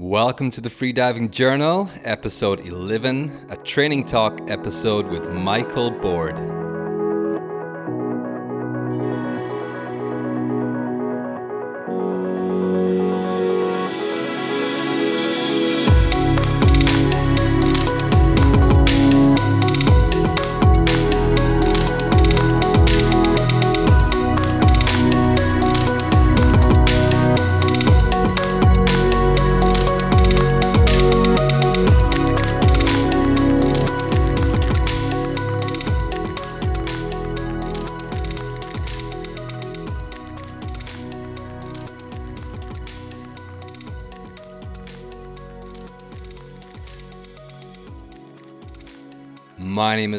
Welcome to the Freediving Journal, episode 11, a training talk episode with Michael Board.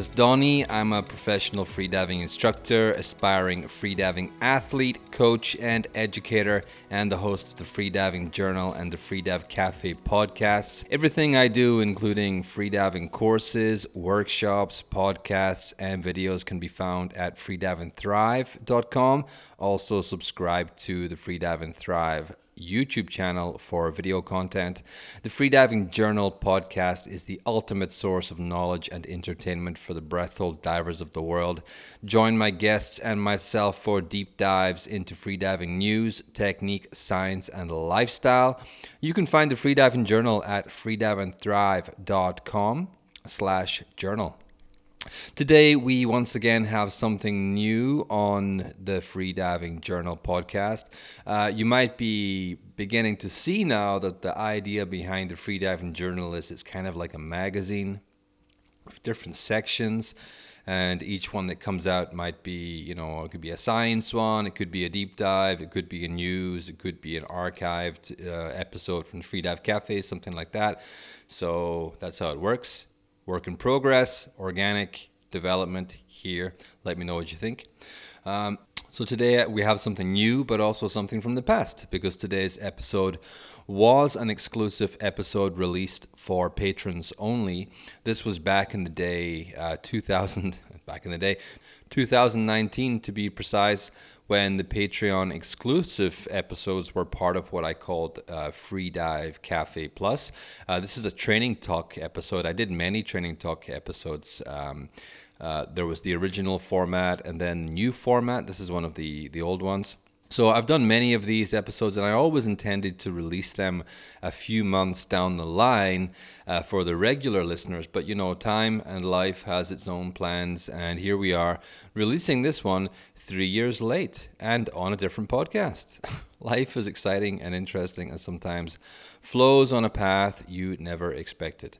Is Donny. I'm a professional freediving instructor, aspiring freediving athlete, coach, and educator, and the host of the Freediving Journal and the Freedive Cafe podcasts. Everything I do, including freediving courses, workshops, podcasts, and videos, can be found at freediveandthrive.com. Also, subscribe to the Freedive and Thrive YouTube channel for video content. The Freediving Journal podcast is the ultimate source of knowledge and entertainment for the breath-hold divers of the world. Join my guests and myself for deep dives into freediving news, technique, science, and lifestyle. You can find the Freediving Journal at freediveandthrive.com slash journal. Today, we once again have something new on the Freediving Journal podcast. Uh, you might be beginning to see now that the idea behind the Freediving Journal is it's kind of like a magazine with different sections. And each one that comes out might be, you know, it could be a science one, it could be a deep dive, it could be a news, it could be an archived uh, episode from the Freedive Cafe, something like that. So that's how it works work in progress, organic development here. Let me know what you think. Um, so today we have something new, but also something from the past, because today's episode was an exclusive episode released for patrons only. This was back in the day, uh, 2000, back in the day, 2019 to be precise, when the Patreon exclusive episodes were part of what I called uh, Freedive Cafe Plus. Uh, this is a training talk episode. I did many training talk episodes. Um, uh, there was the original format and then new format. This is one of the the old ones. So I've done many of these episodes, and I always intended to release them a few months down the line uh, for the regular listeners. But you know, time and life has its own plans, and here we are releasing this one three years late and on a different podcast. life is exciting and interesting, and sometimes flows on a path you never expected.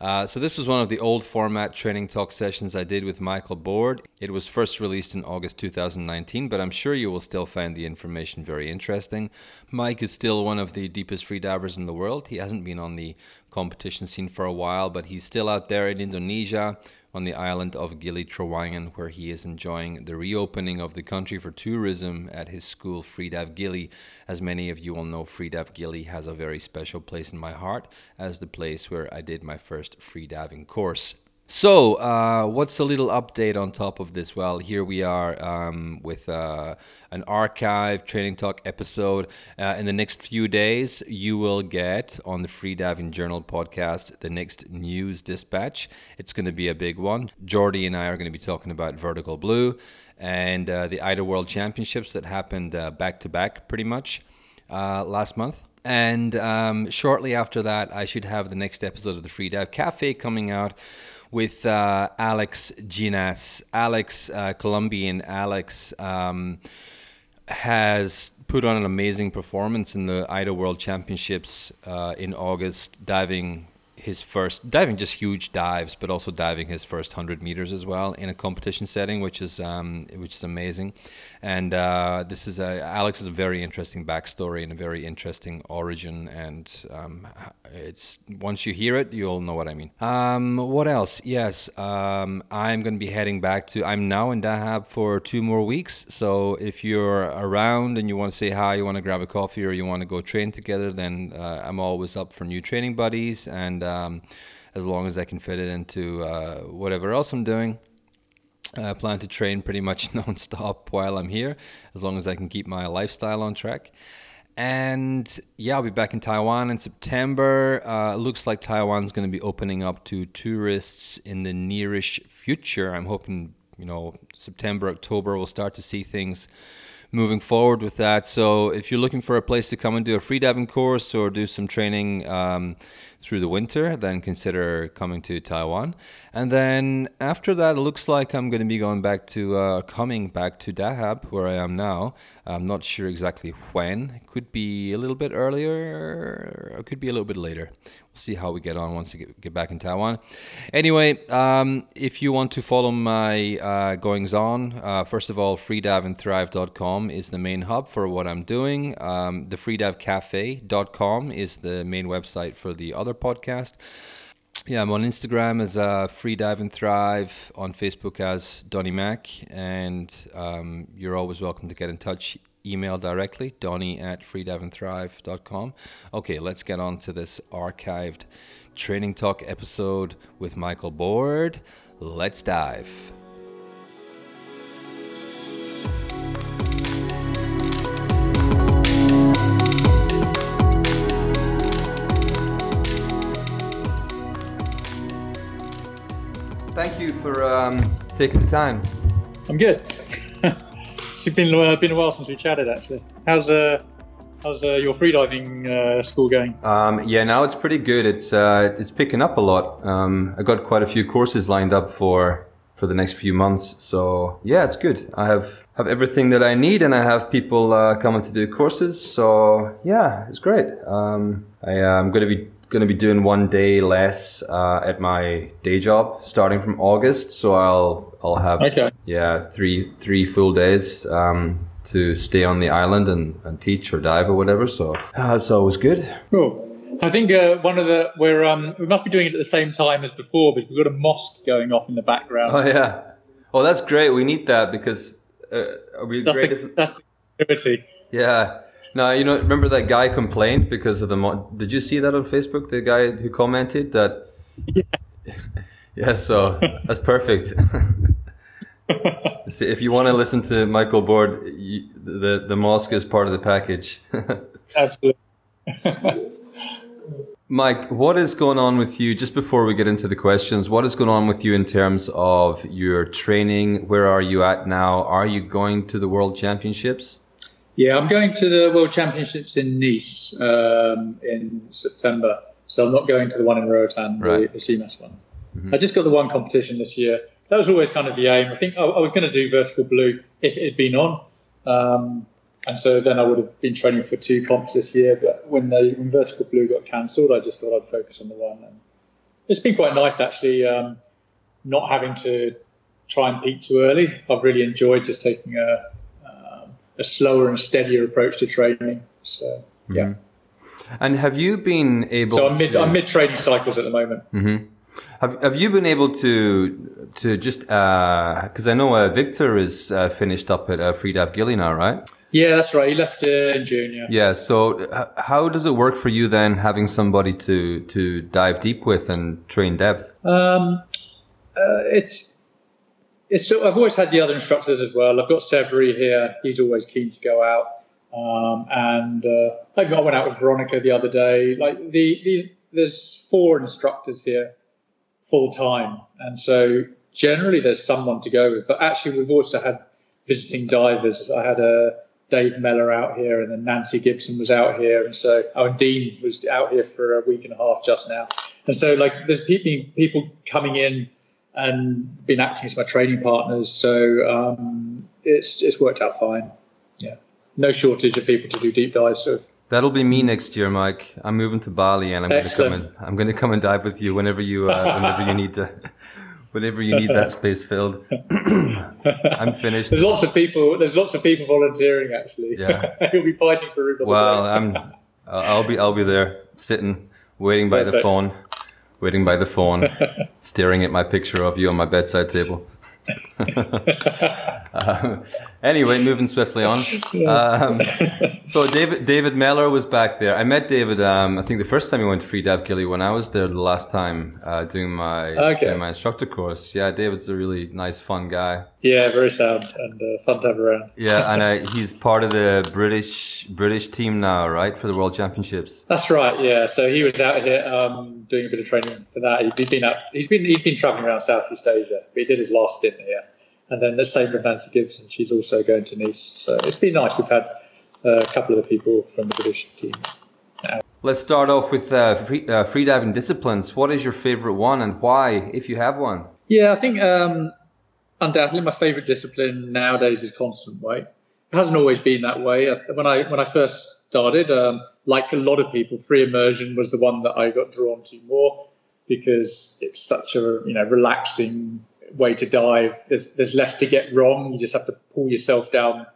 Uh, so, this was one of the old format training talk sessions I did with Michael Board. It was first released in August 2019, but I'm sure you will still find the information very interesting. Mike is still one of the deepest freedivers in the world. He hasn't been on the competition scene for a while, but he's still out there in Indonesia on the island of Gili Trawangan, where he is enjoying the reopening of the country for tourism at his school, Freedive Gili. As many of you will know, Freedive Gili has a very special place in my heart as the place where I did my first freediving course. So, uh, what's a little update on top of this? Well, here we are um, with uh, an archive training talk episode. Uh, in the next few days, you will get on the Freediving Journal podcast the next news dispatch. It's going to be a big one. Jordy and I are going to be talking about Vertical Blue and uh, the IDA World Championships that happened uh, back to back pretty much uh, last month. And um, shortly after that, I should have the next episode of the Freedive Cafe coming out with uh, Alex Ginas. Alex, uh, Colombian Alex, um, has put on an amazing performance in the IDA World Championships uh, in August, diving his first diving just huge dives, but also diving his first hundred meters as well in a competition setting, which is um, which is amazing. And uh, this is a, Alex is a very interesting backstory and a very interesting origin. And um, it's once you hear it, you'll know what I mean. Um, what else? Yes, um, I'm going to be heading back to. I'm now in Dahab for two more weeks. So if you're around and you want to say hi, you want to grab a coffee, or you want to go train together, then uh, I'm always up for new training buddies and um, as long as I can fit it into uh, whatever else I'm doing. I plan to train pretty much non-stop while I'm here, as long as I can keep my lifestyle on track. And yeah, I'll be back in Taiwan in September. Uh, looks like Taiwan's going to be opening up to tourists in the nearish future. I'm hoping, you know, September, October, we'll start to see things moving forward with that. So if you're looking for a place to come and do a freediving course or do some training um, through the winter, then consider coming to Taiwan. And then after that, it looks like I'm going to be going back to uh, coming back to Dahab, where I am now. I'm not sure exactly when. It could be a little bit earlier, or it could be a little bit later We'll see how we get on once we get, get back in Taiwan. Anyway, um, if you want to follow my uh, goings on, uh, first of all, freediveandthrive.com is the main hub for what I'm doing. Um, the freedivecafe.com is the main website for the other podcast. Yeah, I'm on Instagram as uh, Free Dive and Thrive, on Facebook as Donny Mac, and um, you're always welcome to get in touch email directly, donny at freediveandthrive.com. Okay, let's get on to this archived Training Talk episode with Michael Board. Let's dive. For um, taking the time. I'm good. It's been uh, been a while since we chatted. Actually, how's uh how's uh, your freediving uh, school going? Um, yeah, now it's pretty good. It's uh, it's picking up a lot. Um, I got quite a few courses lined up for for the next few months. So yeah, it's good. I have have everything that I need, and I have people uh, coming to do courses. So yeah, it's great. Um, I, am going to be going to be doing one day less uh, at my day job starting from August. So I'll I'll have okay. yeah three three full days um, to stay on the island and, and teach or dive or whatever. So uh, it's always good. Cool. I think uh, one of the we're um, we must be doing it at the same time as before because we've got a mosque going off in the background. Oh yeah. Oh, that's great. We need that because uh, we that's great the, if, that's the activity. Yeah. No, you know, remember that guy complained because of the. Mo- Did you see that on Facebook? The guy who commented that. Yeah. yeah. So that's perfect. see, if you want to listen to Michael Board, you, the the mosque is part of the package. Absolutely. Mike, what is going on with you? Just before we get into the questions, what is going on with you in terms of your training? Where are you at now? Are you going to the World Championships? Yeah, I'm going to the World Championships in Nice um, in September. So I'm not going to the one in Roatan, right. the, the CMAS one. Mm-hmm. I just got the one competition this year. That was always kind of the aim. I think I, I was going to do vertical blue if it had been on. Um, and so then I would have been training for two comps this year. But when, the when vertical blue got cancelled, I just thought I'd focus on the one. And it's been quite nice actually, um, not having to try and peak too early. I've really enjoyed just taking a a slower and steadier approach to training. So yeah. Mm-hmm. And have you been able? So I'm mid to... I'm mid training cycles at the moment. Mm-hmm. Have Have you been able to to just because uh, I know uh, Victor is uh, finished up at uh, Freedive Gili now, right? Yeah, that's right. He left uh, in June. Yeah. Yeah. So h- how does it work for you then, having somebody to to dive deep with and train depth? Um, uh, it's so I've always had the other instructors as well. I've got Severi here; he's always keen to go out. Um, and uh, I went out with Veronica the other day. Like the, the there's four instructors here full time, and so generally there's someone to go with. But actually, we've also had visiting divers. I had a uh, Dave Mellor out here, and then Nancy Gibson was out here, and so oh, and Dean was out here for a week and a half just now. And so like there's people people coming in and been acting as my training partners. So um, it's it's worked out fine. Yeah, no shortage of people to do deep dives. So that'll be me next year, Mike. I'm moving to Bali, and I'm going to come and I'm going to come and dive with you whenever you uh, whenever you need to. Whenever you need that space filled, I'm finished. There's lots of people. There's lots of people volunteering. Actually, yeah, you'll be fighting for. Well, I'm. I'll be. I'll be there, sitting, waiting by Perfect. the phone waiting by the phone, staring at my picture of you on my bedside table. um, anyway, moving swiftly on. Um, so David David Mellor was back there. I met David. Um, I think the first time he went to Freedive Gili when I was there the last time uh, doing my Okay. doing my instructor course. Yeah, David's a really nice, fun guy. Yeah, very sound and uh, fun to have around. Yeah, and uh, he's part of the British British team now, right, for the World Championships. That's right. Yeah. So he was out here um, doing a bit of training for that. He'd been out. He's been he's been traveling around Southeast Asia, but he did his last stint here. And then the same with Nancy Gibson. She's also going to Nice. So it's been nice. We've had uh, a couple of the people from the British team. Let's start off with uh, free, uh, freediving disciplines. What is your favorite one, and why, if you have one? Yeah, I think um, undoubtedly my favourite discipline nowadays is constant weight. It hasn't always been that way. Uh, When I when I first started, um, like a lot of people, free immersion was the one that I got drawn to more because it's such a you know relaxing way to dive. There's there's less to get wrong. You just have to pull yourself down,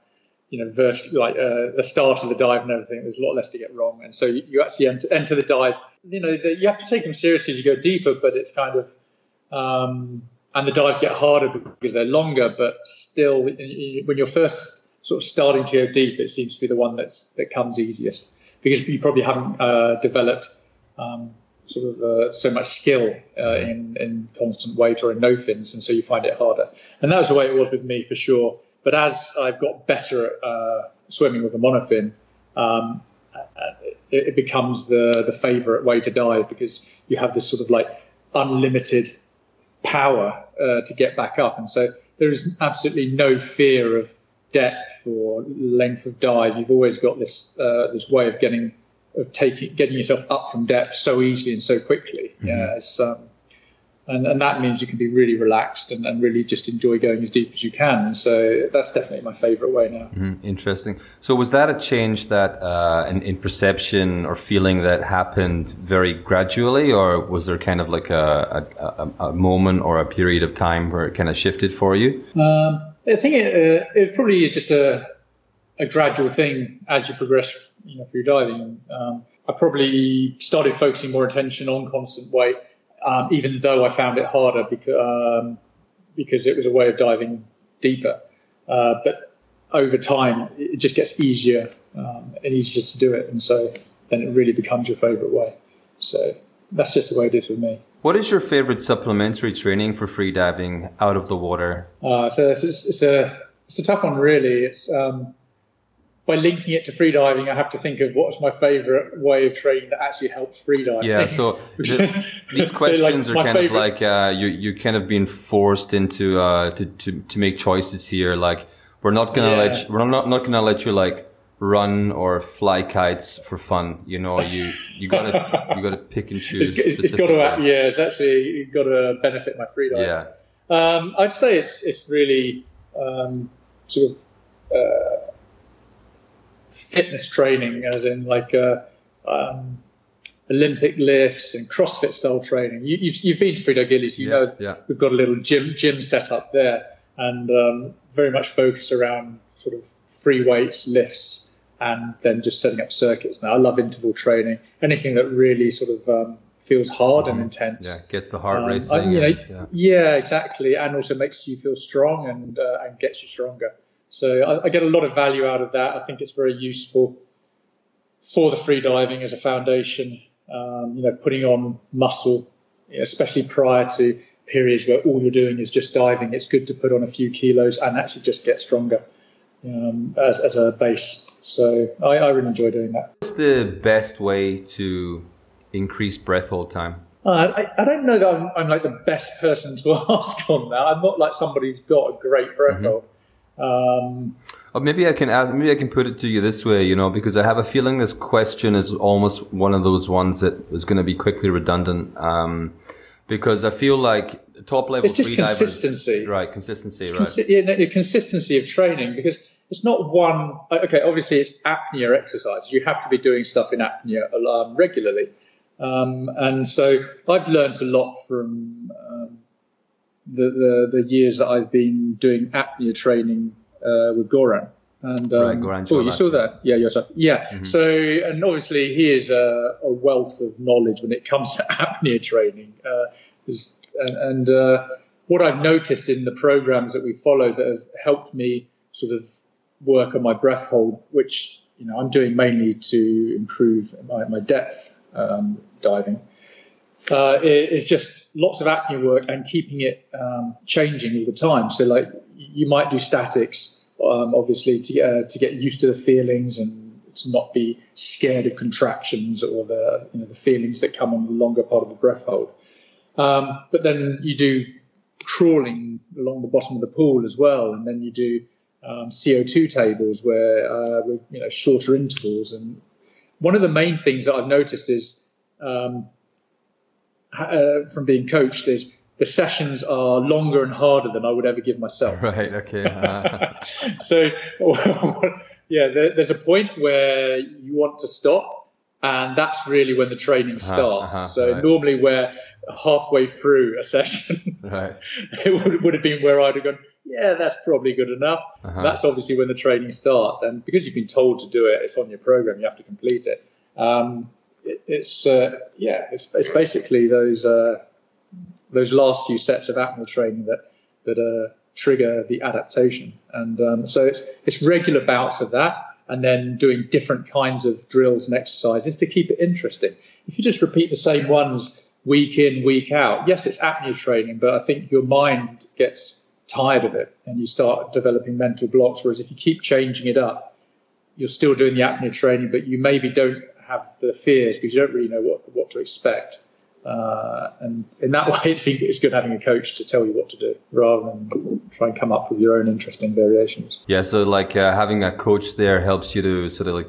you know, vert- like uh, the start of the dive and everything. There's a lot less to get wrong, and so you, you actually enter, enter the dive. You know, the, you have to take them seriously as you go deeper, but it's kind of um, and the dives get harder because they're longer, but still, when you're first sort of starting to go deep, it seems to be the one that's that comes easiest because you probably haven't uh, developed um, sort of uh, so much skill uh, in, in constant weight or in no fins, and so you find it harder. And that was the way it was with me for sure. But as I've got better at uh, swimming with a monofin, um, it, it becomes the the favourite way to dive because you have this sort of like unlimited power uh, to get back up, and so there is absolutely no fear of depth or length of dive. You've always got this uh, this way of getting of taking getting yourself up from depth so easily and so quickly. Yeah, it's, um, and and that means you can be really relaxed and, and really just enjoy going as deep as you can. And so that's definitely my favourite way now. Mm, interesting. So was that a change that uh, in, in perception or feeling that happened very gradually, or was there kind of like a, a, a, moment or a period of time where it kind of shifted for you? Um, I think it, uh, it's probably just a, a gradual thing as you progress you know, through diving. Um, I probably started focusing more attention on constant weight, um, even though I found it harder because, um, because it was a way of diving deeper. Uh, but over time, it just gets easier um, and easier to do it. And so then it really becomes your favorite way. So that's just the way it is with me. What is your favorite supplementary training for free diving out of the water? Uh, so it's, it's, it's a it's a tough one, really. It's um, by linking it to freediving, I have to think of what's my favourite way of training that actually helps freediving. Yeah, so the, these So, like, questions are kind of like uh, you you kind of being forced into uh, to, to to make choices here. Like we're not gonna Yeah. let you, we're not not gonna let you like run or fly kites for fun. You know, you you gotta you gotta pick and choose. It's, it's, it's got to yeah, it's actually got to benefit my freediving. yeah. Um, I'd say it's it's really um, sort of uh, fitness training, as in like uh, um, Olympic lifts and CrossFit style training. You, you've, you've been to Freedive Gili's, you Yeah, know yeah. we've got a little gym gym set up there, and um, very much focused around sort of free weights, lifts, and then just setting up circuits. Now I love interval training, anything that really sort of um, feels hard and intense. Yeah, gets the heart Um, racing. I- you know, and- yeah. yeah. exactly, and also makes you feel strong and uh, and gets you stronger. So I, I get a lot of value out of that. I think it's very useful for the free diving as a foundation. Um, you know, putting on muscle, especially prior to periods where all you're doing is just diving. It's good to put on a few kilos and actually just get stronger um, as, as a base. So I, I really enjoy doing that. What's the best way to increase breath hold time? Uh, I, I don't know that I'm, I'm like the best person to ask on that. I'm not like somebody who's got a great breath Mm-hmm. hold. Um, Or maybe I can ask, maybe I can put it to you this way, you know, because I have a feeling this question is almost one of those ones that is going to be quickly redundant. Um, because I feel like top level It's just free divers- consistency. right? Consistency, right? consi- yeah, no, consistency of training because it's not one. Okay, obviously it's apnea exercises. You have to be doing stuff in apnea um, regularly, um, and so I've learned a lot from um, the, the the years that I've been doing apnea training uh, with Goran. And um, Right, Goran oh, you Čolak, still there? yeah. Yeah, yourself. Yeah. So, and obviously he is a, a wealth of knowledge when it comes to apnea training. Uh, is- and and uh, what I've noticed in the programs that we follow that have helped me sort of work on my breath hold, which you know I'm doing mainly to improve my, my depth um, diving, uh, is just lots of apnea work and keeping it um, changing all the time. So like you might do statics, um, obviously to uh, to get used to the feelings and to not be scared of contractions or the you know the feelings that come on the longer part of the breath hold. Um, but then you do crawling along the bottom of the pool as well, and then you do um, CO2 tables where uh, with you know shorter intervals. And one of the main things that I've noticed is um, uh, from being coached is the sessions are longer and harder than I would ever give myself. Right. Okay. Uh. so yeah, there, there's a point where you want to stop, and that's really when the training uh-huh, starts. Uh-huh, uh-huh, so right. normally, where halfway through a session, right. it would, would, have been where I'd have gone, yeah, that's probably good enough. Uh-huh. That's obviously when the training starts, and because you've been told to do it, it's on your program. You have to complete it. Um, it it's uh, yeah, it's, it's basically those uh, those last few sets of apnea training that that uh, trigger the adaptation. And um, so it's it's regular bouts of that, and then doing different kinds of drills and exercises to keep it interesting. If you just repeat the same ones week in week out, yes, it's apnea training, but I think your mind gets tired of it and you start developing mental blocks. Whereas if you keep changing it up, you're still doing the apnea training, but you maybe don't have the fears because you don't really know what what to expect. Uh, and in that way, it's, good having a coach to tell you what to do rather than try and come up with your own interesting variations. Yeah, so like uh, having a coach there helps you to sort of like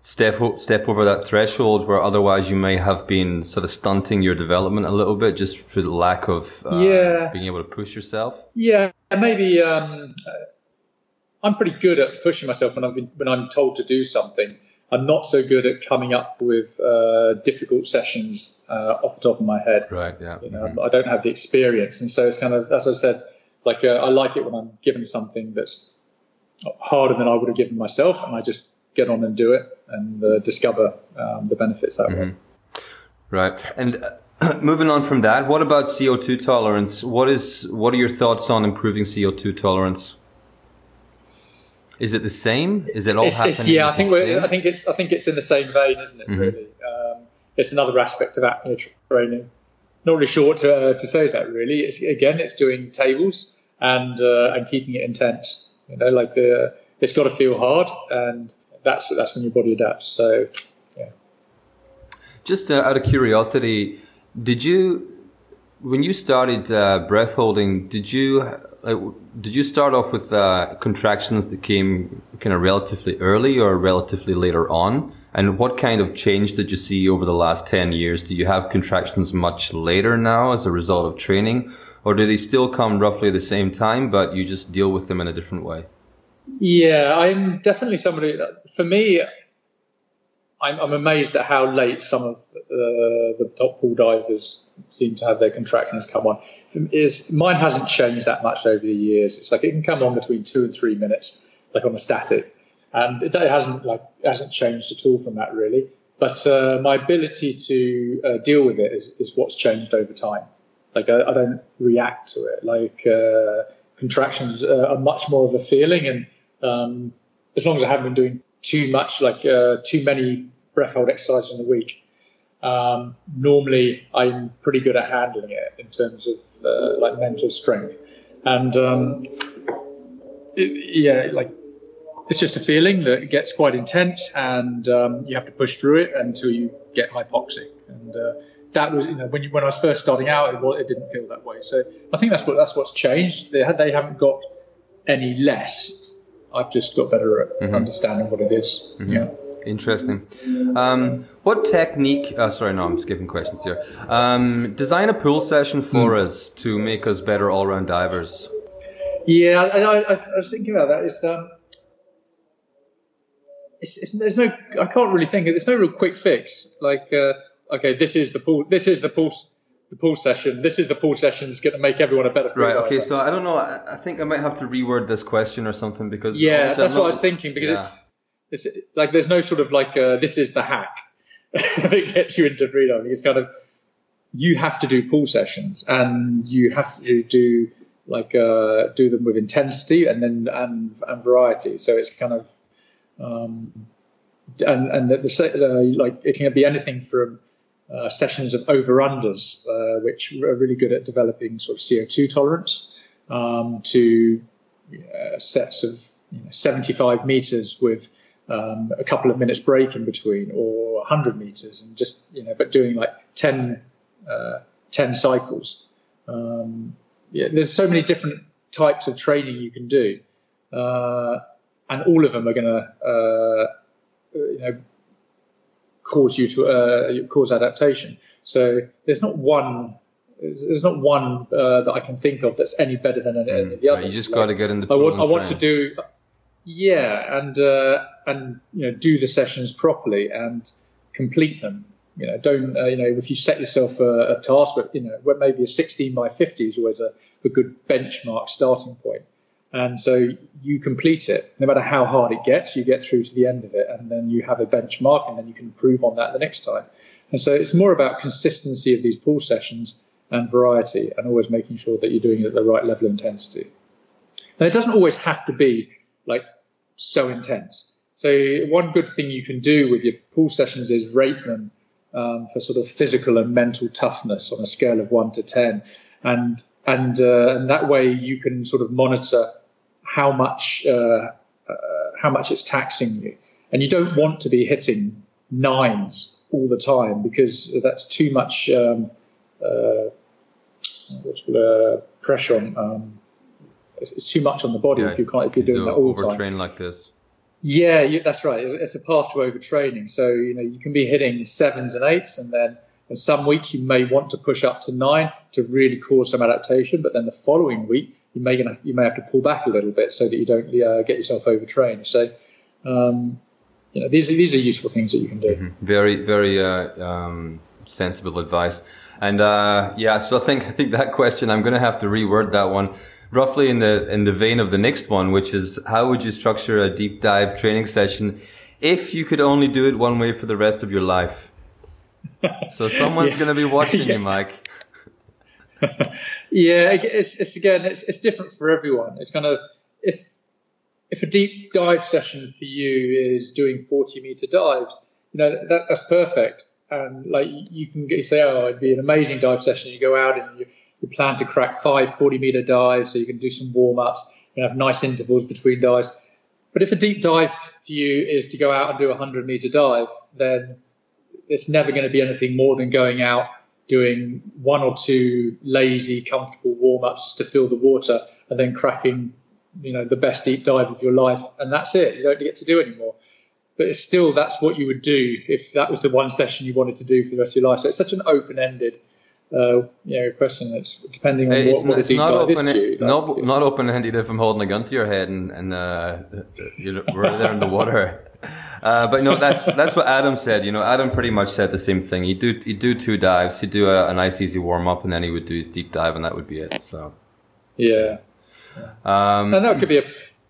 step step over that threshold where otherwise you may have been sort of stunting your development a little bit just for the lack of uh, yeah. being able to push yourself. Yeah, maybe um, I'm pretty good at pushing myself when I'm when I'm told to do something. I'm not so good at coming up with uh, difficult sessions uh, off the top of my head. Right. Yeah. You know, mm-hmm. I don't have the experience, and so it's kind of as I said, like uh, I like it when I'm given something that's harder than I would have given myself, and I just get on and do it and uh, discover um, the benefits that mm-hmm. way. Right. And uh, moving on from that, what about CO2 tolerance? What is what are your thoughts on improving CO2 tolerance? Is it the same? Is it all it's, happening? It's, yeah, I think I think it's I think it's in the same vein, isn't it? Mm-hmm. Really, um, it's another aspect of apnea training. Not really sure to, uh, to say that really. It's, again, it's doing tables and uh, and keeping it intense. You know, like uh, it's got to feel hard, and that's that's when your body adapts. So, yeah. Just uh, out of curiosity, did you when you started uh, breath holding? Did you did you start off with uh, contractions that came kind of relatively early or relatively later on? And what kind of change did you see over the last 10 years? Do you have contractions much later now as a result of training? Or do they still come roughly the same time, but you just deal with them in a different way? Yeah, I'm definitely somebody, for me, I'm, I'm, amazed at how late some of uh, the top pool divers seem to have their contractions come on. Is mine hasn't changed that much over the years. It's like it can come on between two and three minutes, like on a static, and it hasn't like hasn't changed at all from that really. But uh, my ability to uh, deal with it is, is what's changed over time. Like I, I don't react to it. Like uh, contractions are much more of a feeling, and um, as long as I haven't been doing too much, like uh, too many breath hold exercises in a week, um, normally I'm pretty good at handling it in terms of uh, like mental strength. And um, it, yeah, like it's just a feeling that gets quite intense, and um, you have to push through it until you get hypoxic. And uh, that was, you know, when you, when I was first starting out, it, it, didn't feel that way. So I think that's what that's what's changed. They they haven't got any less. I've just got better at mm-hmm. understanding what it is. Mm-hmm. Yeah. Interesting. Um, what technique? Uh, sorry, no, I'm skipping questions here. Um, design a pool session for mm. us to make us better all-round divers. Yeah, I, I, I was thinking about that. It's, um, it's, it's, there's no, I can't really think. There's no real quick fix. Like, uh, okay, this is the pool. This is the pool. The pool session. This is the pool session that's going to make everyone a better. Right. Okay. So I don't know. I, I think I might have to reword this question or something because yeah, that's what I was thinking because yeah. it's it's like there's no sort of like uh, this is the hack that gets you into freedom. It's kind of you have to do pool sessions and you have to do like uh, do them with intensity and then and, and variety. So it's kind of um, and and the, the uh, like it can be anything from uh, sessions of over unders, uh, which are really good at developing sort of CO2 tolerance, um, to uh, sets of you know, 75 meters with um, a couple of minutes break in between, or 100 meters, and just you know, but doing like 10, uh, 10 cycles. Um, yeah, there's so many different types of training you can do, uh, and all of them are going to uh, you know cause you to uh, cause adaptation. So there's not one. There's not one uh, that I can think of that's any better than any, mm, of the others. Right, you just like, got to get in the. I want, I want to do, yeah, and uh, and you know do the sessions properly and complete them. You know, don't uh, you know if you set yourself a, a task, but you know, maybe a 16 by 50 is always a, a good benchmark starting point. And so you complete it, no matter how hard it gets, you get through to the end of it, and then you have a benchmark, and then you can improve on that the next time. And so it's more about consistency of these pull sessions and variety, and always making sure that you're doing it at the right level of intensity. And it doesn't always have to be like so intense. So one good thing you can do with your pool sessions is rate them um, for sort of physical and mental toughness on a scale of one to ten, and and uh, and that way you can sort of monitor how much uh, uh, how much it's taxing you, and you don't want to be hitting nines all the time because that's too much um, uh, uh pressure on. Um, it's, it's, too much on the body yeah, if you can't if you're doing that all the time. Train like this. Yeah, you, that's right. It's a path to overtraining. So you know you can be hitting sevens and eights, and then in some weeks you may want to push up to nine to really cause some adaptation, but then the following week you may gonna, you may have to pull back a little bit so that you don't uh, get yourself overtrained. So um, you know these are, these are useful things that you can do. Mm-hmm. Very very uh, um, sensible advice. And uh, yeah, so I think I think that question I'm going to have to reword that one roughly in the in the vein of the next one, which is how would you structure a deep dive training session if you could only do it one way for the rest of your life? so someone's yeah. going to be watching yeah. you, Mike. yeah, it's, it's again, it's, it's different for everyone. It's kind of if if a deep dive session for you is doing 40 meter dives, you know that, that's perfect. And like you can get, you say, oh, it'd be an amazing dive session. You go out and you you plan to crack five 40 meter dives, so you can do some warm ups, and have nice intervals between dives. But if a deep dive for you is to go out and do a 100 meter dive, then it's never going to be anything more than going out doing one or two lazy, comfortable warm ups just to fill the water and then cracking, you know, the best deep dive of your life. And that's it. You don't get to do anymore. But it's still, that's what you would do if that was the one session you wanted to do for the rest of your life. So it's such an open ended uh, yeah, question. It's depending on it's what, what it's not open, to, no, not open-handed if I'm holding a gun to your head and, and uh, you're right there in the water. Uh, but no, that's that's what Adam said. You know, Adam pretty much said the same thing. He'd do he'd do two dives. He'd do a, a nice easy warm up, and then he would do his deep dive, and that would be it. So, yeah, um, and that could be a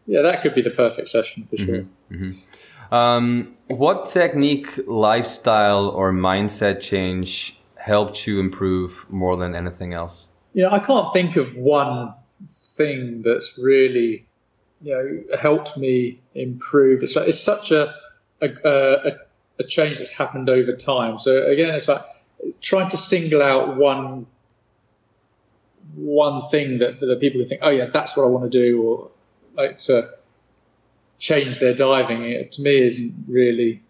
yeah, that could be the perfect session for sure. Mm-hmm, mm-hmm. Um, what technique, lifestyle, or mindset change helped you improve more than anything else? Yeah, I can't think of one thing that's really, you know, helped me improve. It's, like, it's such a, a, a, a change that's happened over time. So again, it's like trying to single out one one thing that, that people think, oh yeah, that's what I want to do, or like to change their diving. It, to me, isn't really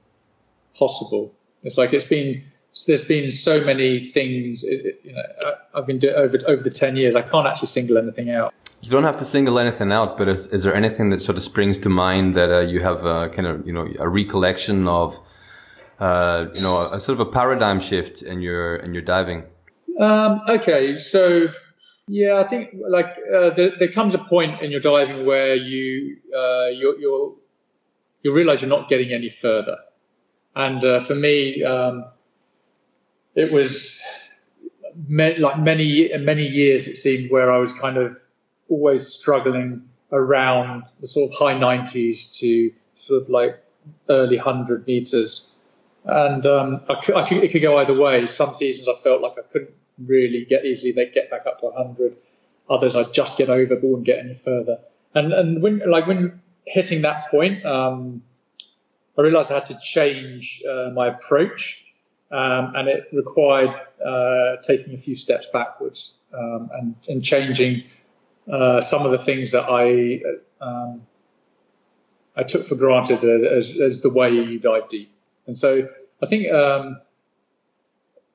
possible. It's like it's been there's been so many things. You know, I've been doing over over the ten years. I can't actually single anything out. You don't have to single anything out, but is, is there anything that sort of springs to mind that uh, you have a kind of you know a recollection of, uh, you know, a, a, sort of a paradigm shift in your in your diving? Um, okay, so yeah, I think like uh, there, there, comes a point in your diving where you uh, you you you realize you're not getting any further, and uh, for me. Um, it was like many many years it seemed where I was kind of always struggling around the sort of high 90s to sort of like early 100 meters and um, I could, I could, it could go either way. Some seasons I felt like I couldn't really get easily they get back up to 100. Others I'd just get over but wouldn't get any further. And and when like when hitting that point, um, I realised I had to change uh, my approach, um, and it required uh, taking a few steps backwards um, and, and changing uh, some of the things that I um, I took for granted as, as the way you dive deep. And so I think um,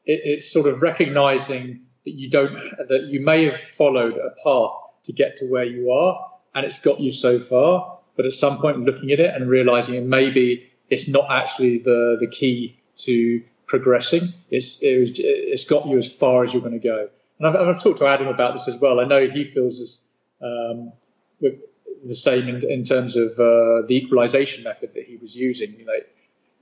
it, it's sort of recognizing that you don't that you may have followed a path to get to where you are, and it's got you so far. But at some point, looking at it and realizing it maybe it's not actually the the key to progressing. It's it was, it's got you as far as you're going to go. And I've, I've, talked to Adam about this as well. I know he feels as um, the same in, in terms of uh, the equalization method that he was using. You know,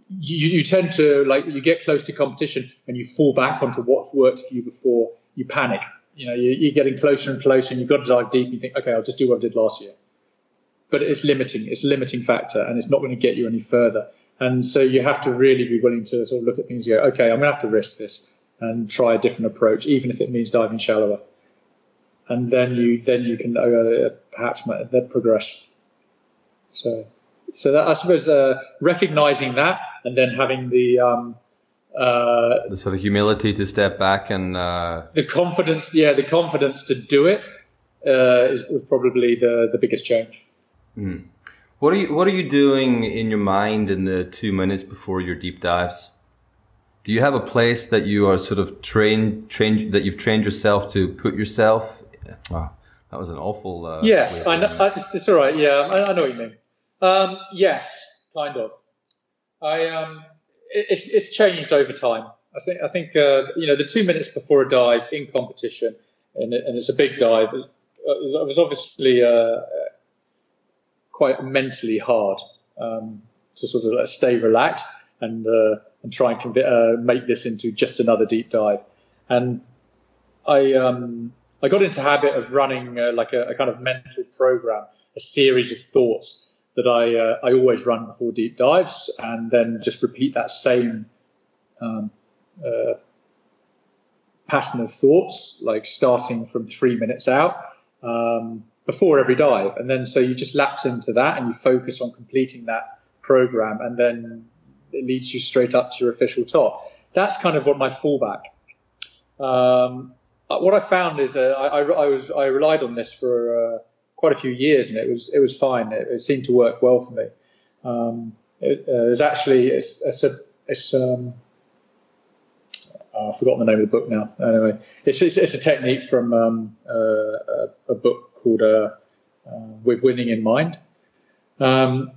you, you tend to like you get close to competition and you fall back onto what's worked for you before. You panic. You know, you, you're getting closer and closer, and you've got to dive deep. And you think, okay, I'll just do what I did last year. But it's limiting. It's a limiting factor, and it's not going to get you any further. And so you have to really be willing to sort of look at things and go, okay, I'm going to have to risk this and try a different approach, even if it means diving shallower. And then you then you can uh, perhaps then progress. So, so that I suppose uh, recognizing that and then having the um, uh, the sort of humility to step back and uh... the confidence, yeah, the confidence to do it uh, is, was probably the the biggest change. Mm. What are you What are you doing in your mind in the two minutes before your deep dives? Do you have a place that you are sort of trained trained that you've trained yourself to put yourself? Wow, that was an awful. Uh, yes, I know. I, it's, it's, all right. Yeah, I, I know what you mean. Um, yes, kind of. I um, it, it's it's changed over time. I think I think uh, you know the two minutes before a dive in competition, and, and it's a big dive. It was, it was obviously uh, quite mentally hard um, to sort of stay relaxed and uh, and try and uh, make this into just another deep dive. And I um, I got into habit of running uh, like a, a, kind of mental program, a series of thoughts that I uh, I always run before deep dives, and then just repeat that same um, uh, pattern of thoughts, like starting from three minutes out. Um, before every dive. And then so you just lapse into that and you focus on completing that program and then it leads you straight up to your official top. That's kind of what my fallback. Um, uh, what I found is uh, I, I, was I relied on this for uh, quite a few years and it was it was fine. It, it seemed to work well for me. Um, it, uh, it's actually it's it's, a, it's um, oh, I've forgotten the name of the book now. Anyway, it's it's, it's a technique from um, uh, a, a, book called uh, With Winning in Mind. Um,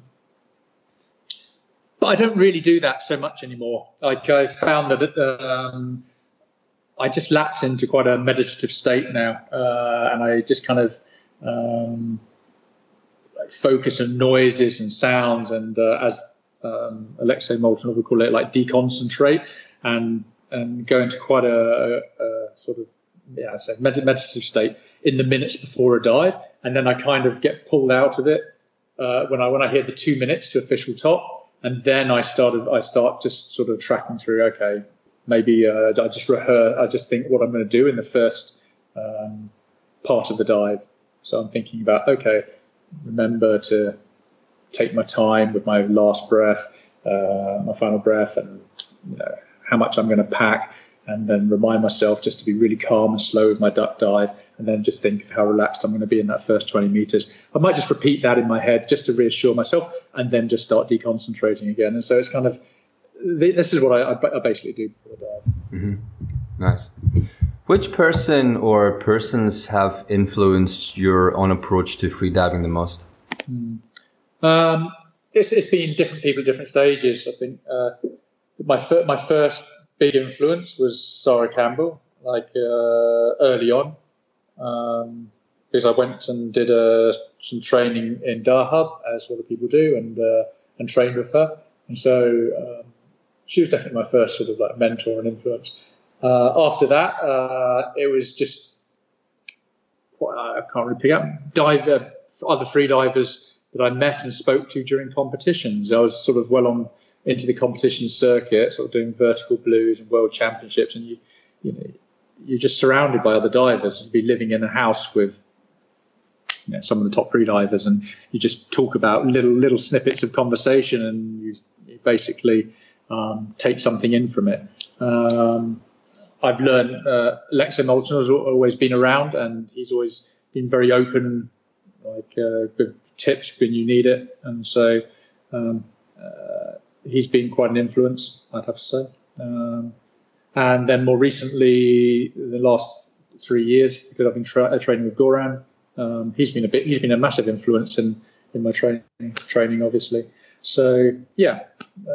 but I don't really do that so much anymore. Like I found that um, I just lapse into quite a meditative state now, uh, and I just kind of um, focus on noises and sounds, and uh, as um, Alexei Molchanov would call it, like deconcentrate and and go into quite a, a, a sort of yeah, so meditative state in the minutes before a dive, and then I kind of get pulled out of it uh, when I when I hit the two minutes to official top, and then I started I start just sort of tracking through. Okay, maybe uh, I just rehearse. I just think what I'm going to do in the first um, part of the dive. So I'm thinking about okay, remember to take my time with my last breath, uh, my final breath, and you know, how much I'm going to pack and then remind myself just to be really calm and slow with my duck dive and then just think of how relaxed I'm going to be in that first 20 meters. I might just repeat that in my head just to reassure myself and then just start deconcentrating again. And so it's kind of this is what I, I basically do before the dive. Mm-hmm. Nice. Which person or persons have influenced your own approach to freediving the most? Hmm. Um, it's, it's been different people at different stages. I think uh, my fir- my first big influence was Sarah Campbell, like uh, early on, um, because I went and did uh, some training in Dahab, as other people do, and uh, and trained with her. And so um, she was definitely my first sort of like mentor and influence. Uh, after that, uh, it was just I can't really pick up diver uh, other free divers that I met and spoke to during competitions. I was sort of well on into the competition circuit, sort of doing vertical blues and world championships, and you you know you're just surrounded by other divers. You'd be living in a house with you know, some of the top free divers, and you just talk about little little snippets of conversation, and you, you basically um, take something in from it. Um, I've learned uh, Alexei has always been around, and he's always been very open, like uh, tips when you need it, and so um, uh, he's been quite an influence, I'd have to say. Um, and then more recently, the last three years, because I've been tra- uh, training with Goran, um, he's been a bit, he's been a massive influence in in my training, training obviously. So yeah,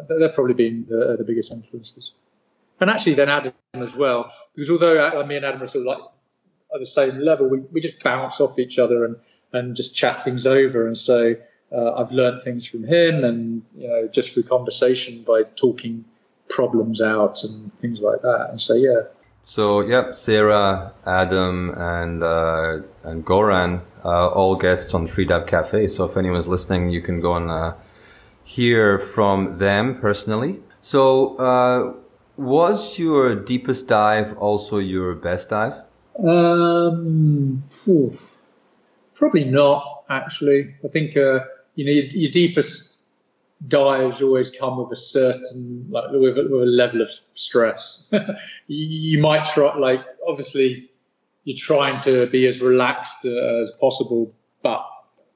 they've probably been the, the biggest influences. And actually, then Adam as well, because although uh, me and Adam are sort of like at the same level, we, we just bounce off each other and and just chat things over. And so uh, I've learned things from him, and you know, just through conversation by talking problems out and things like that. And so yeah. So yeah, Sarah, Adam, and uh, and Goran, uh, all guests on Freedive Cafe. So if anyone's listening, you can go and uh, hear from them personally. So uh, was your deepest dive also your best dive? Um, probably not. Actually, I think uh, you know your, your, deepest dives always come with a certain like with, with a level of stress. you, might try like obviously you're trying to be as relaxed uh, as possible, but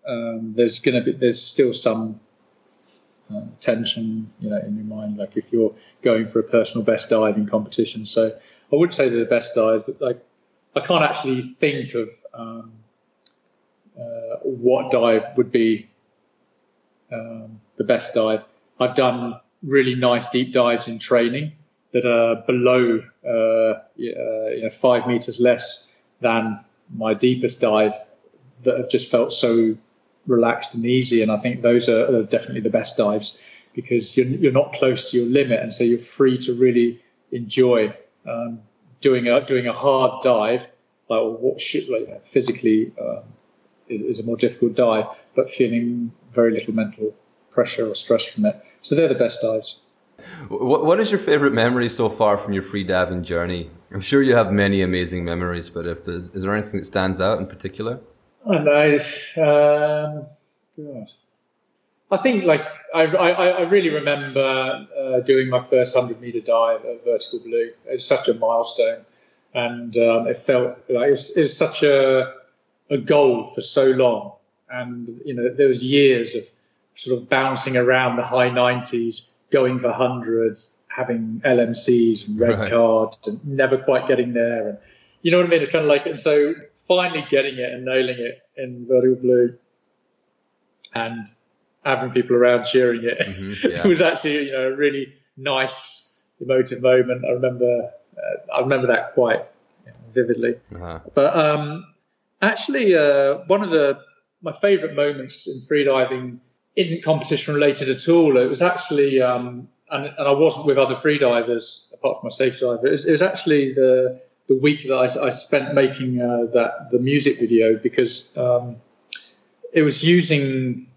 um, there's to be there's still some uh, tension, you know, in your mind. Like if you're going for a personal best dive in competition, so I wouldn't say they're the best dives. Like I can't actually think of um, uh, what dive would be um, the best dive. I've done really nice deep dives in training that are below, uh, you know, five meters less than my deepest dive that have just felt so relaxed and easy. And I think those are, are definitely the best dives because you're, you're, not close to your limit, and so you're free to really enjoy um, doing a doing a hard dive, like what should like physically um, is a more difficult dive, but feeling very little mental pressure or stress from it. So they're the best dives. What, what is your favorite memory so far from your free diving journey? I'm sure you have many amazing memories, but if there's, is there anything that stands out in particular? I know. Um, God. I think like I, I, I really remember uh, doing my first hundred meter dive at Vertical Blue. It's such a milestone, and um, it felt like it was, it was such a a goal for so long. And you know there was years of sort of bouncing around the high 90s, going for hundreds, having LMCs and red right. cards, and never quite getting there. And you know what I mean? It's kind of like and so finally getting it and nailing it in Vertical Blue and having people around cheering it. Mm-hmm, yeah. it was actually, you know, a really nice, emotive moment. I remember, uh, I remember that quite vividly. Uh-huh. But um, actually, uh, one of the my favourite moments in freediving isn't competition related at all. It was actually, um, and, and, I wasn't with other freedivers apart from my safe diver. It was, it was actually the the week that I, I spent making uh, that the music video because um, it was using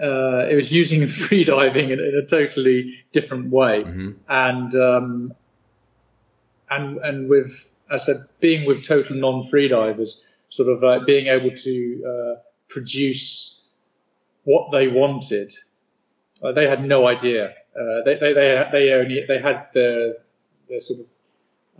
uh, it was using freediving in, in a totally different way, mm-hmm. and um, and and with as I said, being with total non-freedivers, sort of uh, being able to uh, produce what they wanted. Uh, they had no idea. Uh, they, they, they, they only they had the, the sort of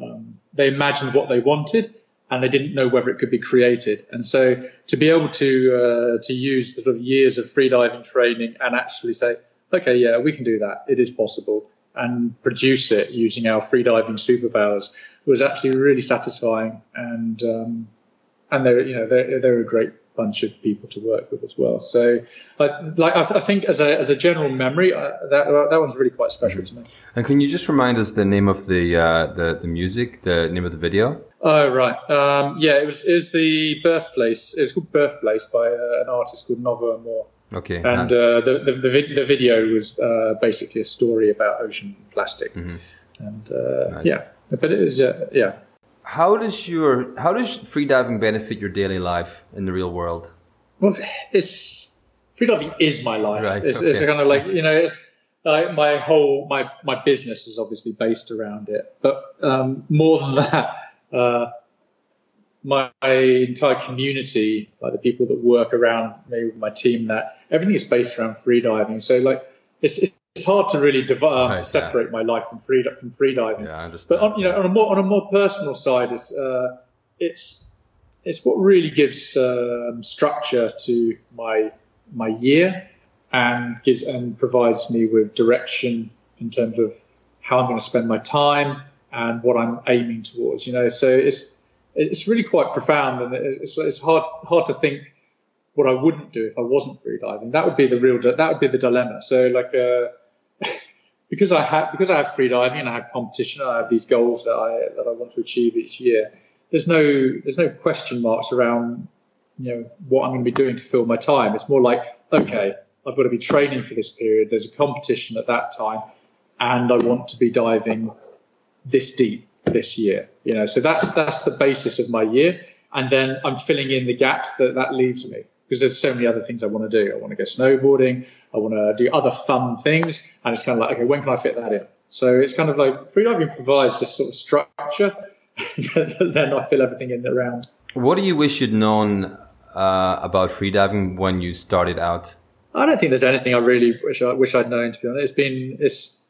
um, they imagined what they wanted, and they didn't know whether it could be created. And so to be able to uh, to use the sort of years of freediving training and actually say, okay, yeah, we can do that. It is possible, and produce it using our freediving superpowers was actually really satisfying. And um, and they're you know they're, they're a great bunch of people to work with as well. So, like, I, I think as a, as a general memory, uh, that that one's really quite special to me. And can you just remind us the name of the uh, the, the music, the name of the video? Oh right, um, yeah, it was it was the birthplace. It was called Birthplace by uh, an artist called Novo Amor. Okay, and nice. uh, the, the, the the video was uh, basically a story about ocean plastic, mm-hmm. and uh, nice. yeah, but it was uh, yeah. How does your how does freediving benefit your daily life in the real world? Well, it's freediving is my life. Right, it's, okay. it's kind of like you know, it's I, my whole my my business is obviously based around it, but um, more than that, uh, my, my entire community, like the people that work around me, my team, that everything is based around freediving. So like it's it's hard to really div- um, to separate my life from free from freediving. Yeah, I understand. But on, you know, on a more on a more personal side, it's uh, it's it's what really gives um, structure to my my year and gives and provides me with direction in terms of how I'm going to spend my time and what I'm aiming towards. You know, so it's it's really quite profound and it's, it's hard hard to think what I wouldn't do if I wasn't freediving. That would be the real that would be the dilemma. So like. Uh, because I have because I have freediving and I have competition, I have these goals that I that I want to achieve each year. There's no there's no question marks around you know what I'm going to be doing to fill my time. It's more like okay, I've got to be training for this period. There's a competition at that time, and I want to be diving this deep this year. You know, so that's that's the basis of my year, and then I'm filling in the gaps that that leaves me because there's so many other things I want to do. I want to go snowboarding. I want to do other fun things. And it's kind of like, okay, when can I fit that in? So it's kind of like freediving provides this sort of structure. then I fill everything in around. What do you wish you'd known uh, about freediving when you started out? I don't think there's anything I really wish I wish I'd known. To be honest, it's been it's.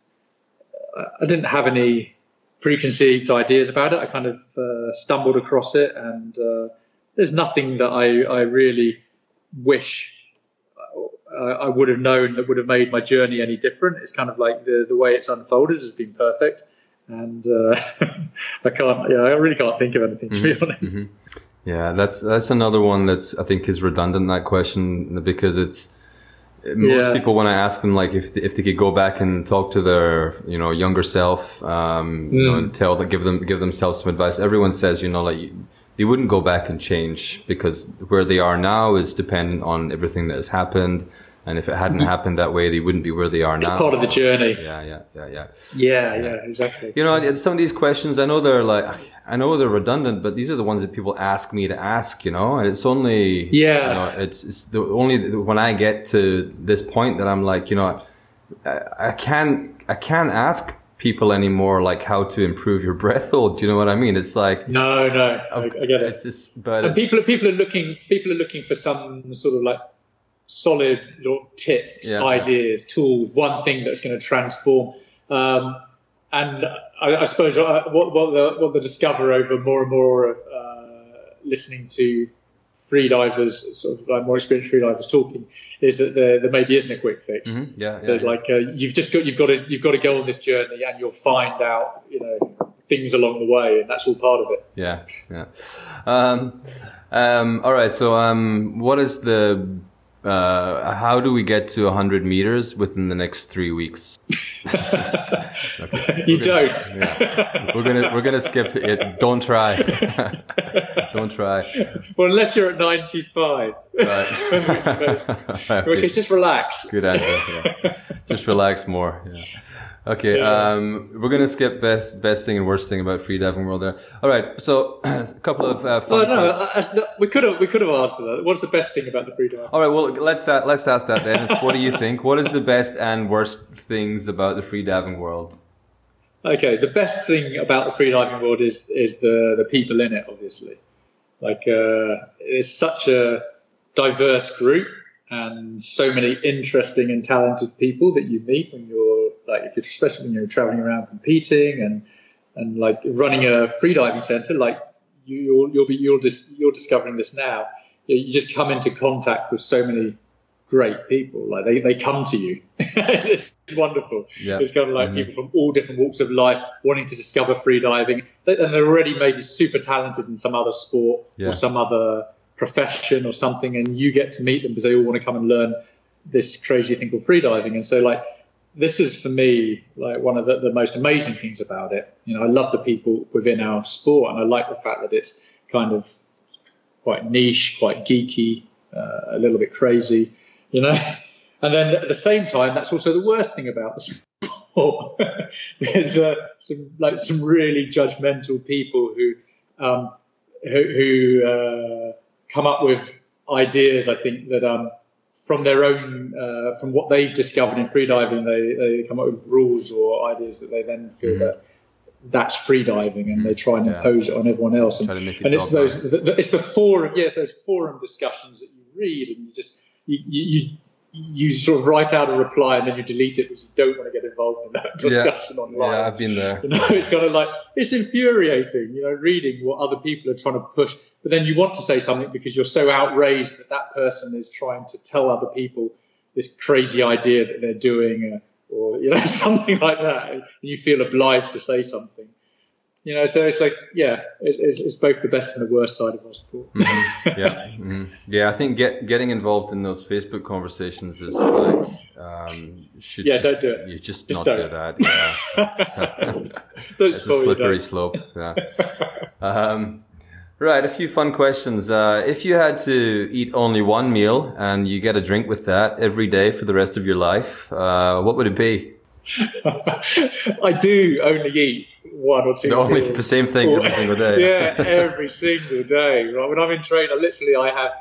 I didn't have any preconceived ideas about it. I kind of uh, stumbled across it, and uh, there's nothing that I I really wish I would have known that would have made my journey any different. It's kind of like the the way it's unfolded has been perfect, and uh, I can't. Yeah, I really can't think of anything to mm-hmm. be honest. Mm-hmm. Yeah, that's that's another one that's I think is redundant that question because it's most yeah. people when I ask them like if if they could go back and talk to their you know younger self, um, mm. you know, mm. and tell them give them give themselves some advice. Everyone says you know like they wouldn't go back and change because where they are now is dependent on everything that has happened. And if it hadn't mm-hmm. happened that way, they wouldn't be where they are now. It's part of the journey. Yeah, yeah, yeah, yeah. Yeah, yeah, exactly. You know, some of these questions, I know they're like, I know they're redundant, but these are the ones that people ask me to ask. You know, and it's only, yeah, you know, it's it's the only when I get to this point that I'm like, you know, I, I can't I can't ask people anymore like how to improve your breath or Do you know what I mean? It's like no, no, I, I get it. Just, but and people people are looking people are looking for some sort of like solid tips, yeah. ideas, tools, one thing that's going to transform. Um, and I, I suppose what, what, the, what the discover over more and more uh, listening to freedivers, sort of like more experienced freedivers talking, is that there, there maybe isn't a quick fix. Mm-hmm. Yeah, yeah, yeah. like uh, you've just got you've got to you've got to go on this journey, and you'll find out you know things along the way, and that's all part of it. Yeah, yeah. Um, um, all right. So, um, what is the uh, how do we get to 100 meters within the next three weeks? okay. You we're don't. Gonna, yeah. We're gonna we're gonna skip it. Don't try. don't try. Well, unless you're at 95. Right. Which is just relax. Good answer. Yeah. Just relax more. Yeah. Okay, yeah. um, we're gonna skip best best thing and worst thing about freediving world there. All right, so a couple of uh, fun. Oh no, I, I, we could have we could have answered that. What's the best thing about the freediving? All right, well let's uh, let's ask that then. what do you think? What is the best and worst things about the freediving world? Okay, the best thing about the freediving world is is the the people in it. Obviously, like uh, it's such a diverse group and so many interesting and talented people that you meet when you're like if you're especially when you're traveling around competing and and like running a freediving center like you, you'll you'll be you'll dis, you're discovering this now you just come into contact with so many great people like they, they come to you it's wonderful yeah. it's kind of like mm-hmm. people from all different walks of life wanting to discover freediving and they're already maybe super talented in some other sport yeah. or some other profession or something, and you get to meet them because they all want to come and learn this crazy thing called freediving. And so, like, this is for me like one of the, the, most amazing things about it. You know, I love the people within our sport, and I like the fact that it's kind of quite niche, quite geeky, uh, a little bit crazy, you know. And then at the same time, that's also the worst thing about the sport. There's uh, some like some really judgmental people who um, who, who uh, come up with ideas, I think, that um, from their own, uh, from what they've discovered in freediving, they, they come up with rules or ideas that they then feel mm-hmm. that that's freediving, and they try and yeah. impose it on everyone else. And, and it's those, the, the, it's the forum, yes, those forum discussions that you read, and you just you, you you sort of write out a reply and then you delete it because you don't want to get involved in that discussion yeah. online. Yeah, I've been there. You know, it's kind of like it's infuriating, you know, reading what other people are trying to push, but then you want to say something because you're so outraged that that person is trying to tell other people this crazy idea that they're doing, uh, or you know, something like that, and you feel obliged to say something you know, so it's like, yeah, it, it's, it's, both the best and the worst side of our sport. mm-hmm. Yeah, mm-hmm. yeah. I think get, getting involved in those Facebook conversations is like, um, should yeah, just, don't do it. You just, just not don't. do that. Yeah, it's, it's a slippery slope. Yeah. Um, right, a few fun questions. Uh, if you had to eat only one meal and you get a drink with that every day for the rest of your life, uh, what would it be? I do only eat one or two. only the same thing every single day. yeah, every single day. Right? When I'm in training, literally I have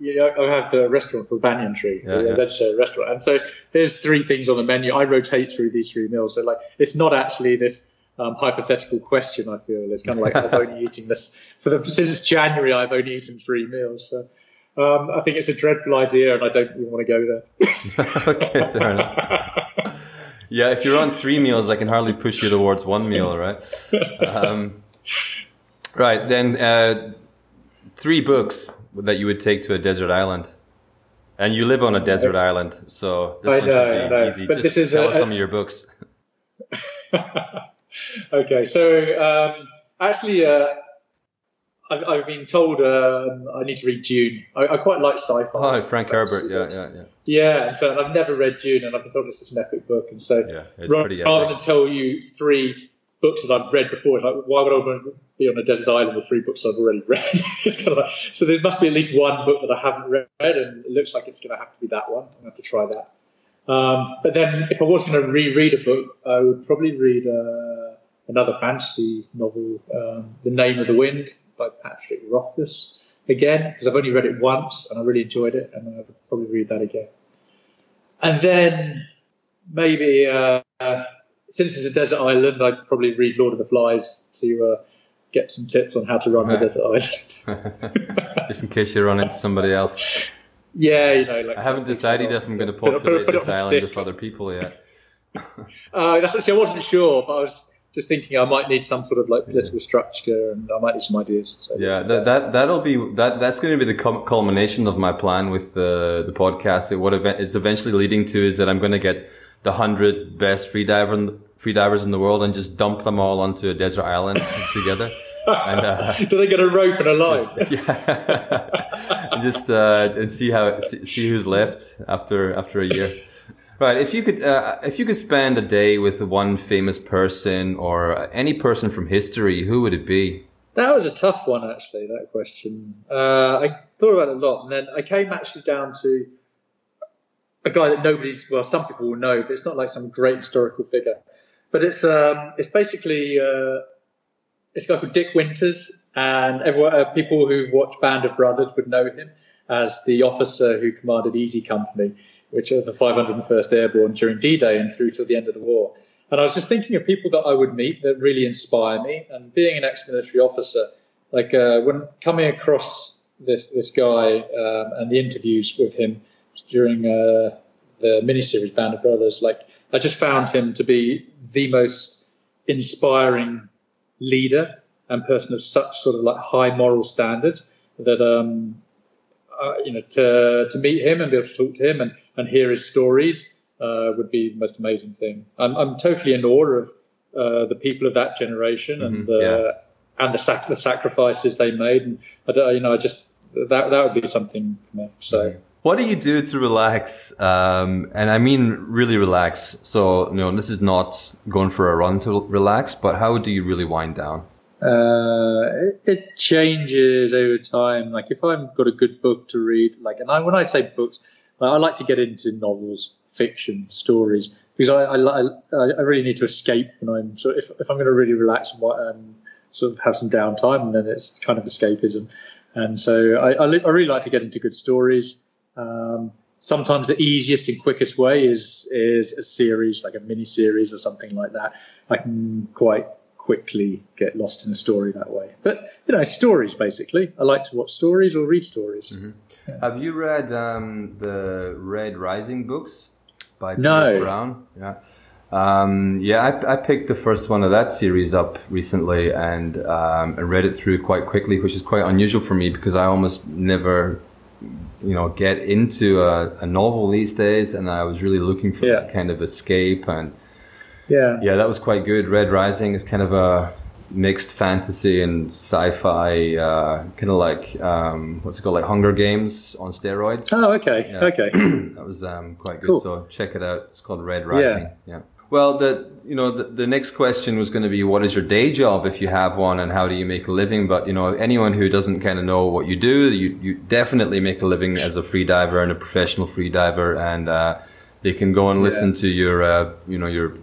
you know, I have the restaurant called Banyan Tree, yeah, the yeah. restaurant, and so there's three things on the menu. I rotate through these three meals, so like it's not actually this um, hypothetical question. I feel it's kind of like I've only eaten this for the since January. I've only eaten three meals, so. Um, I think it's a dreadful idea, and I don't even want to go there. okay, fair enough. Yeah, if you're on three meals, I can hardly push you towards one meal, right? Um, right, then uh, three books that you would take to a desert island. And you live on a desert island, so this I one know, should be easy. But Just this is tell a, us some of your books. okay, so um, actually, uh, I've, I've, been told um, I need to read Dune. I, I quite like sci-fi. Oh, Frank Herbert, yeah, yeah, yeah. Yeah, so I've never read Dune, and I've been told it's such an epic book, and so yeah, rather, rather than tell you three books that I've read before, it's like why would I be on a desert island with three books I've already read? it's kind of like, so there must be at least one book that I haven't read, and it looks like it's going to have to be that one. I'm going to have to try that. Um, but then, if I was going to reread a book, I would probably read uh, another fantasy novel, um, The Name of the Wind by Patrick Rothfuss again because I've only read it once and I really enjoyed it, and I would probably read that again. And then maybe uh, since it's a desert island, I'd probably read Lord of the Flies to uh, get some tips on how to run a desert island. Just in case you run into somebody else. Yeah, you know. Like I haven't decided if I'm going to populate this island with other people yet. uh, that's actually, I wasn't sure, but I was just thinking I might need some sort of like political structure and I might need some ideas. So yeah, that, that that'll be that that's going to be the culmination of my plan with the the podcast. What event is eventually leading to is that I'm going to get the hundred best free diver free divers in the world and just dump them all onto a desert island together. And, uh, Do they get a rope and a line? Just, yeah, just uh, and see how see who's left after after a year. Right. If you could, uh, if you could spend a day with one famous person or any person from history, who would it be? That was a tough one, actually. That question. Uh, I thought about it a lot, and then I came actually down to a guy that nobody's, well, some people will know, but it's not like some great historical figure. But it's um, it's basically uh, it's a guy called Dick Winters, and everyone, uh, people who've watched Band of Brothers would know him as the officer who commanded Easy Company which are the 501st Airborne during D-Day and through to the end of the war. And I was just thinking of people that I would meet that really inspire me. And being an ex-military officer, like uh, when coming across this this guy um, and the interviews with him during uh, the miniseries Band of Brothers, like I just found him to be the most inspiring leader and person of such sort of like high moral standards that um, uh, you know to to meet him and be able to talk to him and and hear his stories uh, would be the most amazing thing. I'm, I'm totally in awe of uh, the people of that generation mm-hmm, and yeah. and the, sac- the sacrifices they made. And I, you know, I just that that would be something for me. So. What do you do to relax? Um, and I mean really relax. So, you know, this is not going for a run to relax, but how do you really wind down? Uh, it, it, changes over time. Like if I've got a good book to read, like, and I, when I say books, I like to get into novels, fiction, stories because I, I, I really need to escape when I'm so if, if I'm going to really relax and um, sort of have some downtime, then it's kind of escapism. And so I, I, I really like to get into good stories. Um, sometimes the easiest and quickest way is is a series, like a mini series or something like that. I can quite quickly get lost in a story that way. But you know, stories basically. I like to watch stories or read stories. Mm-hmm. Yeah. Have you read um, the Red Rising books by no. Brown? Yeah. Um, yeah, I, I, picked the first one of that series up recently and um, I read it through quite quickly, which is quite unusual for me because I almost never, you know, get into a, a novel these days. And I was really looking for yeah. that kind of escape and yeah, yeah, that was quite good. Red Rising is kind of a mixed fantasy and sci-fi, uh, kind of like um, what's it called, like Hunger Games on steroids. Oh, okay, yeah. okay, that was um, quite good. Cool. So check it out. It's called Red Rising. Yeah. yeah. Well, the you know the, the next question was going to be what is your day job if you have one and how do you make a living? But you know anyone who doesn't kind of know what you do, you you definitely make a living as a free diver and a professional free diver, and uh, they can go and listen yeah. to your uh, you know your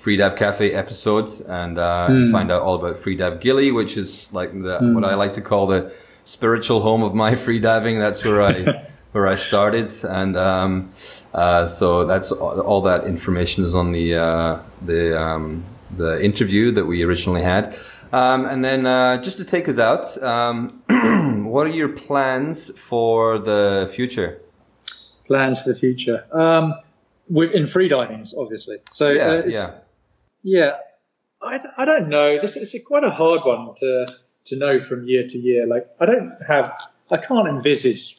Freedive Cafe episode and uh, mm. find out all about Freedive Gili, which is like the, mm. what I like to call the spiritual home of my free diving. That's where I where I started, and um, uh, so that's all, all, that information is on the uh, the um, the interview that we originally had. Um, and then uh, just to take us out, um, what are your plans for the future? Plans for the future. Um, with in free divings, obviously. So yeah, uh, yeah. Yeah, I, I don't know. This is quite a hard one to to know from year to year. Like I don't have, I can't envisage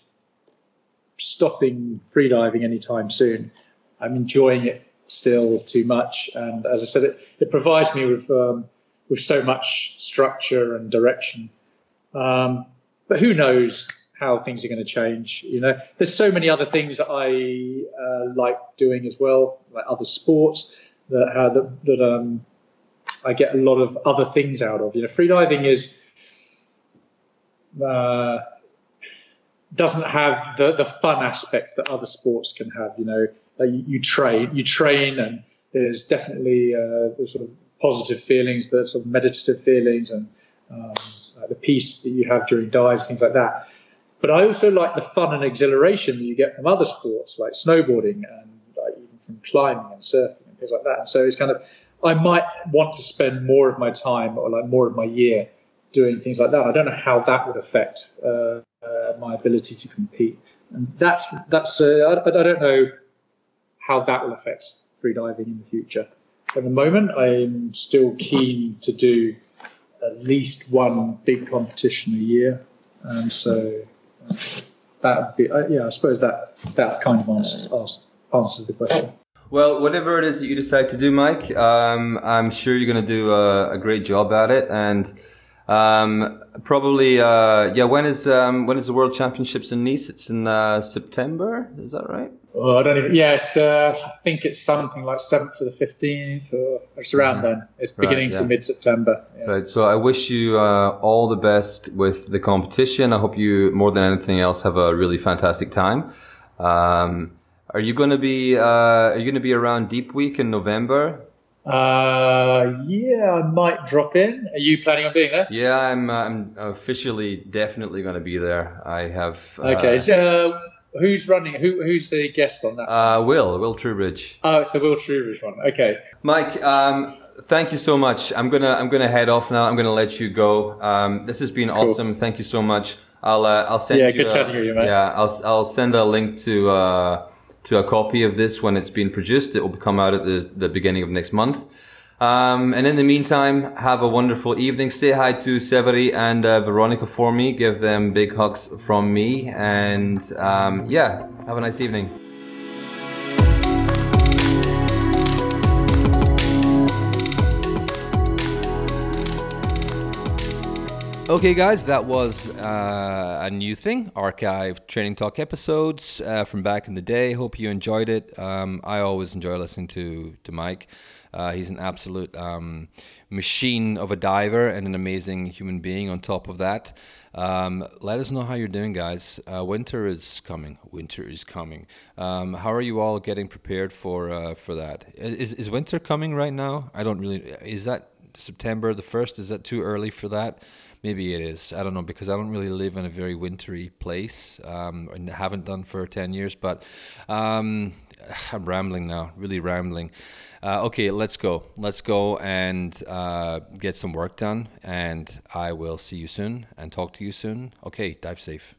stopping freediving anytime soon. I'm enjoying it still too much, and as I said, it, it provides me with um, with so much structure and direction. Um, but who knows how things are going to change? You know, there's so many other things that I uh, like doing as well, like other sports that uh, that, that um, I get a lot of other things out of. You know, freediving is uh, doesn't have the, the fun aspect that other sports can have. You know, like you, you, train, you train, and there's definitely uh, sort of positive feelings, the sort of meditative feelings, and um, like the peace that you have during dives, things like that. But I also like the fun and exhilaration that you get from other sports like snowboarding and like even from climbing and surfing things like that. So it's kind of I might want to spend more of my time or like more of my year doing things like that. I don't know how that would affect uh, uh, my ability to compete, and that's that's uh, I, I, don't know how that will affect freediving in the future. At the moment, I'm still keen to do at least one big competition a year, and so uh, that would be uh, yeah. I suppose that that kind of answers, answers the question. Well, whatever it is that you decide to do, Mike, um, I'm sure you're going to do a, a, great job at it. And um, probably, uh, yeah. When is um, when is the World Championships in Nice? It's in uh, September. Is that right? Oh, I don't even. Yes, uh, I think it's something like seventh to the fifteenth, or it's around mm-hmm. then. It's beginning right, yeah. to mid September. Yeah. Right. So I wish you uh, all the best with the competition. I hope you, more than anything else, have a really fantastic time. Um, are you going to be uh, Are you going to be around Deep Week in November? Uh, yeah, I might drop in. Are you planning on being there? Yeah, I'm. Uh, I'm officially definitely going to be there. I have. Uh, okay. So, who's running? Who Who's the guest on that? Uh, Will. Will Trubridge. Oh, it's the Will Trubridge one. Okay. Mike. Um, thank you so much. I'm gonna. I'm gonna head off now. I'm gonna let you go. Um, this has been cool. awesome. Thank you so much. I'll. Uh, I'll send yeah, you. Yeah, good chatting with you, mate. Yeah, I'll. I'll send a link to. Uh, to a copy of this when it's been produced. It will come out at the, the beginning of next month. Um, and in the meantime, have a wonderful evening. Say hi to Severi and uh, Veronica for me. Give them big hugs from me. And um, yeah, have a nice evening. Okay, guys, that was uh, a new thing archive training talk episodes uh, from back in the day. Hope you enjoyed it. Um, I always enjoy listening to, to Mike. Uh, he's an absolute um, machine of a diver and an amazing human being on top of that. Um, let us know how you're doing, guys. Uh, winter is coming. Winter is coming. Um, how are you all getting prepared for uh, for that? Is, is winter coming right now? I don't really. Is that September the 1st? Is that too early for that? Maybe it is. I don't know because I don't really live in a very wintry place um, and haven't done for 10 years. But um, I'm rambling now, really rambling. Uh, okay, let's go. Let's go and uh, get some work done. And I will see you soon and talk to you soon. Okay, dive safe.